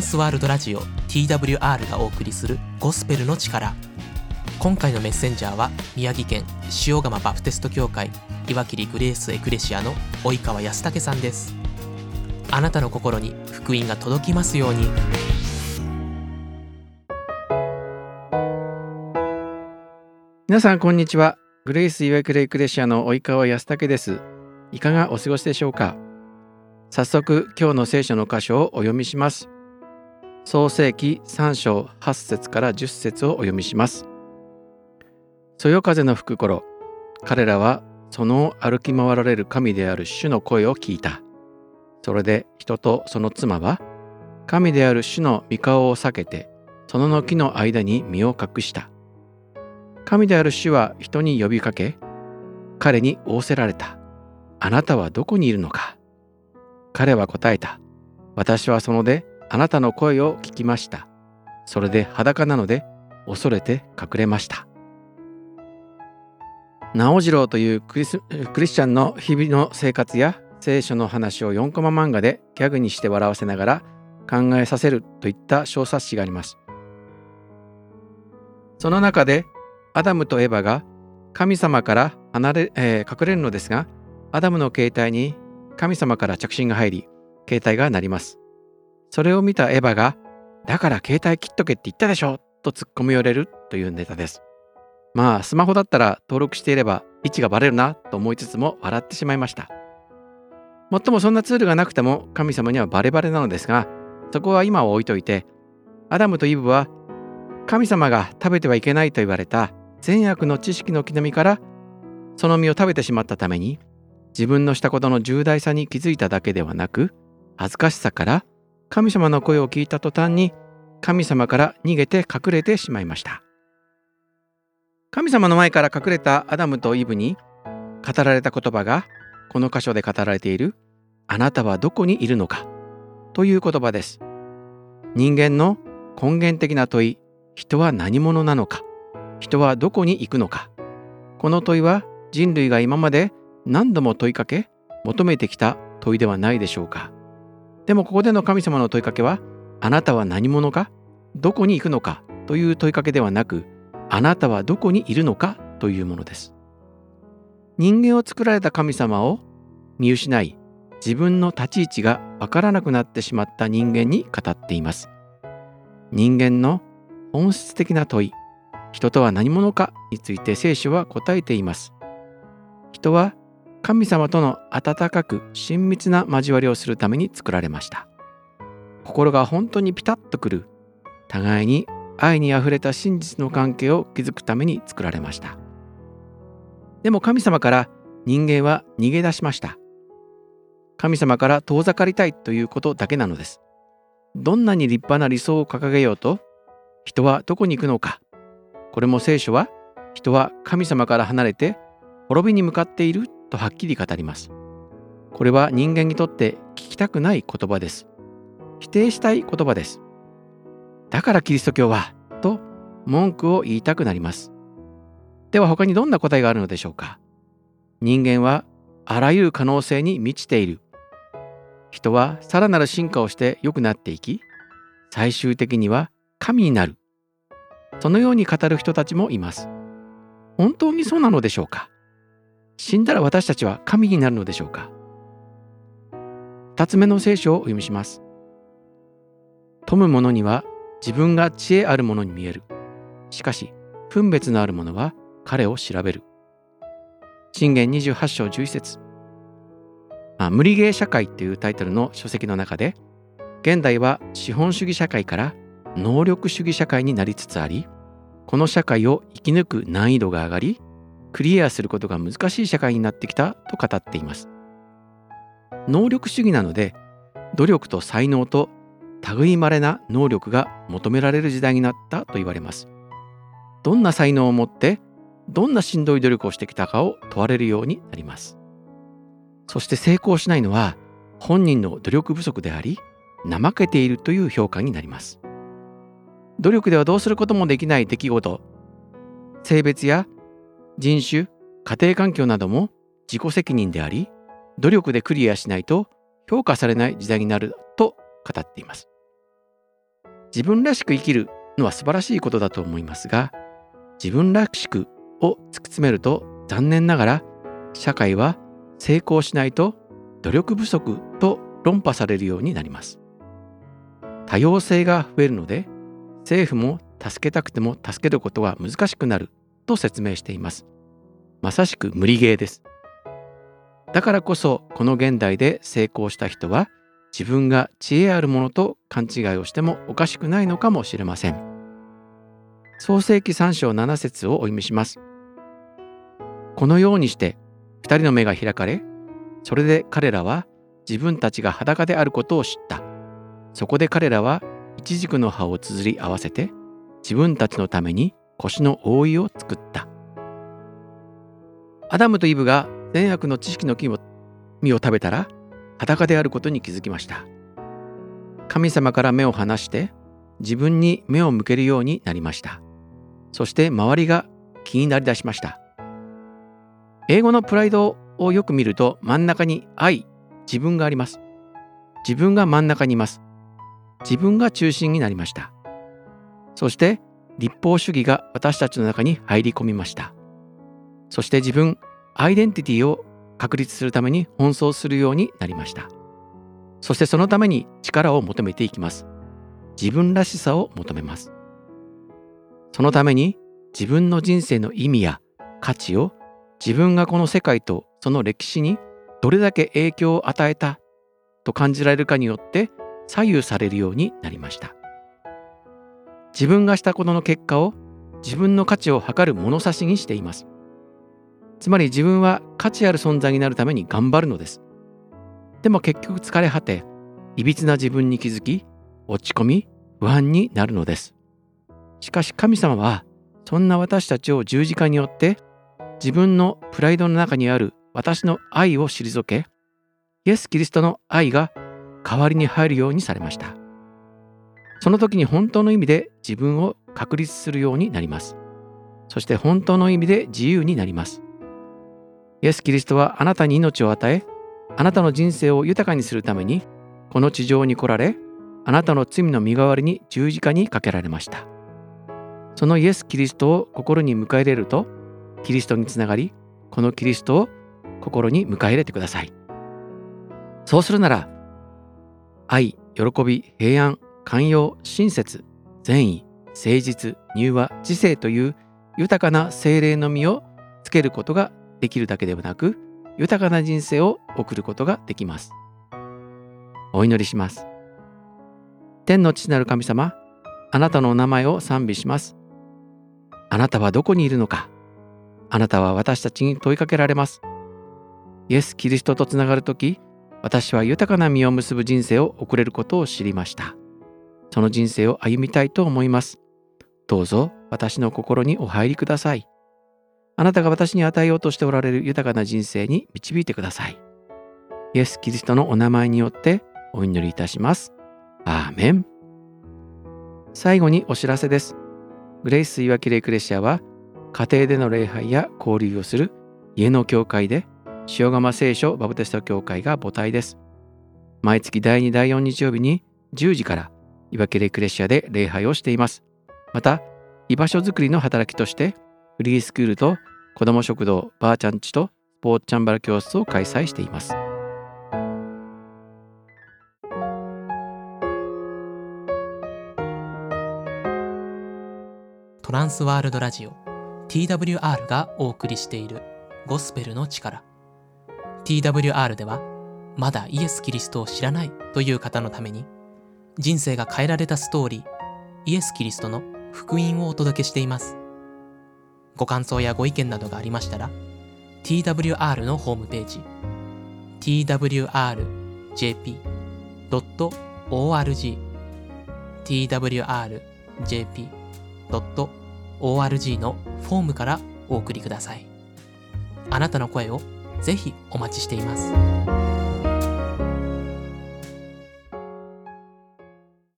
ンスワールドラジオ TWR がお送りするゴスペルの力。今回のメッセンジャーは宮城県塩釜バプテスト教会岩切グレースエクレシアの及川康武さんです。あなたの心に福音が届きますように。皆さんこんにちは。グレイス岩切エクレシアの及川康武です。いかがお過ごしでしょうか。早速今日の聖書の箇所をお読みします。創世記3章8節から10節をお読みします。そよ風の吹く頃彼らはその歩き回られる神である主の声を聞いた。それで人とその妻は神である主の御顔を避けてそのの木の間に身を隠した。神である主は人に呼びかけ彼に仰せられた。あなたはどこにいるのか。彼は答えた。私はそのであなたの声を聞きました。それで裸なので恐れて隠れました。直次郎というクリスクリスチャンの日々の生活や聖書の話を4コマ漫画でギャグにして笑わせながら考えさせるといった小冊子があります。その中でアダムとエバが神様から離れ、えー、隠れるのですがアダムの携帯に神様から着信が入り携帯が鳴ります。それを見たエヴァがだから携帯切っとけって言ったでしょと突っ込み寄れるというネタです。まあスマホだったら登録していれば位置がバレるなと思いつつも笑ってしまいました。もっともそんなツールがなくても神様にはバレバレなのですがそこは今は置いといてアダムとイブは神様が食べてはいけないと言われた善悪の知識の木の実からその実を食べてしまったために自分のしたことの重大さに気づいただけではなく恥ずかしさから神様の声を聞いた途端に神様から逃げて隠れてしまいました。神様の前から隠れたアダムとイブに語られた言葉がこの箇所で語られている「あなたはどこにいるのか」という言葉です。人間の根源的な問い人は何者なのか人はどこに行くのかこの問いは人類が今まで何度も問いかけ求めてきた問いではないでしょうか。でもここでの神様の問いかけはあなたは何者かどこに行くのかという問いかけではなくあなたはどこにいるのかというものです。人間を作られた神様を見失い自分の立ち位置がわからなくなってしまった人間に語っています。人間の本質的な問い人とは何者かについて聖書は答えています。人は神様との温かく親密な交わりをするために作られました。心が本当にピタッとくる。互いに愛にあふれた真実の関係を築くために作られました。でも神様から人間は逃げ出しました。神様から遠ざかりたいということだけなのです。どんなに立派な理想を掲げようと人はどこに行くのか。これも聖書は人は神様から離れて滅びに向かっているとはっきり語ります。これは人間にとって聞きたくない言葉です。否定したい言葉です。だからキリスト教は、と文句を言いたくなります。では他にどんな答えがあるのでしょうか人間はあらゆる可能性に満ちている。人はさらなる進化をして良くなっていき、最終的には神になる。そのように語る人たちもいます。本当にそうなのでしょうか死んだら私たちは神になるのでしょうか？二つ目の聖書をお読みします。富む者には自分が知恵あるものに見える。しかし、分別のある者は彼を調べる。信玄28章11節まあ、無理ゲー社会というタイトルの書籍の中で、現代は資本主義社会から能力主義社会になりつつあり、この社会を生き抜く難易度が上がり、クリアすることが難しい社会になってきたと語っています。能力主義なので努力と才能と類まれな能力が求められる時代になったと言われます。どんな才能を持ってどんなしんどい努力をしてきたかを問われるようになります。そして成功しないのは本人の努力不足であり怠けているという評価になります。努力ではどうすることもできない出来事性別や人種、家庭環境なども自己責任であり、努力でクリアしないと評価されない時代になると語っています。自分らしく生きるのは素晴らしいことだと思いますが自分らしくを突き詰めると残念ながら社会は成功しないと努力不足と論破されるようになります多様性が増えるので政府も助けたくても助けることは難しくなると説明していますまさしく無理ゲーです。だからこそこの現代で成功した人は自分が知恵あるものと勘違いをしてもおかしくないのかもしれません。創世記3章7節をお読みします。このようにして二人の目が開かれそれで彼らは自分たちが裸であることを知った。そこで彼らはイチジクの葉をつづり合わせて自分たちのために腰の覆いを作った。アダムとイブが善悪の知識の木を実を食べたら裸であることに気づきました。神様から目を離して自分に目を向けるようになりました。そして周りが気になりだしました。英語のプライドをよく見ると真ん中に愛自分があります。自分が真ん中にいます。自分が中心になりました。そして立法主義が私たちの中に入り込みました。そして自分アイデンティティを確立するために奔走するようになりました。そしてそのために力を求めていきます。自分らしさを求めます。そのために自分の人生の意味や価値を自分がこの世界とその歴史にどれだけ影響を与えたと感じられるかによって左右されるようになりました。自分がしたことの結果を自分の価値を測る物差しにしています。つまり自分は価値ある存在になるために頑張るのです。でも結局疲れ果ていびつな自分に気づき落ち込み不安になるのです。しかし神様はそんな私たちを十字架によって自分のプライドの中にある私の愛を退けイエス・キリストの愛が代わりに入るようにされました。その時に本当の意味で自分を確立するようになります。そして本当の意味で自由になります。イエス・キリストはあなたに命を与えあなたの人生を豊かにするためにこの地上に来られあなたの罪の身代わりに十字架にかけられました。そのイエス・キリストを心に迎え入れるとキリストにつながりこのキリストを心に迎え入れてください。そうするなら愛喜び平安寛容親切善意誠実柔和知性という豊かな精霊の実をつけることができるだけではなく豊かな人生を送ることができますお祈りします天の父なる神様あなたのお名前を賛美しますあなたはどこにいるのかあなたは私たちに問いかけられます。イエス・キリストとつながるとき、私は豊かな実を結ぶ人生を送れることを知りました。その人生を歩みたいと思います。どうぞ私の心にお入りください。あなたが私に与えようとしておられる豊かな人生に導いてください。イエス・キリストのお名前によってお祈りいたします。アーメン。最後にお知らせです。グレイス・イワキレイクレシアは家庭での礼拝や交流をする家の教会で塩釜聖書バプテスト教会が母体です。毎月第2第4日曜日に10時から岩切レクレシアで礼拝をしています。また、居場所づくりの働きとしてフリースクールと子ども食堂ばあちゃんちとスポーツチャンバラ教室を開催しています。トランスワールドラジオ TWR がお送りしているゴスペルの力 TWR ではまだイエス・キリストを知らないという方のために人生が変えられたストーリーイエス・キリストの福音をお届けしていますご感想やご意見などがありましたら TWR のホームページ twrjp.org twrjp.org のフォームからお送りください。あなたの声をぜひお待ちしています。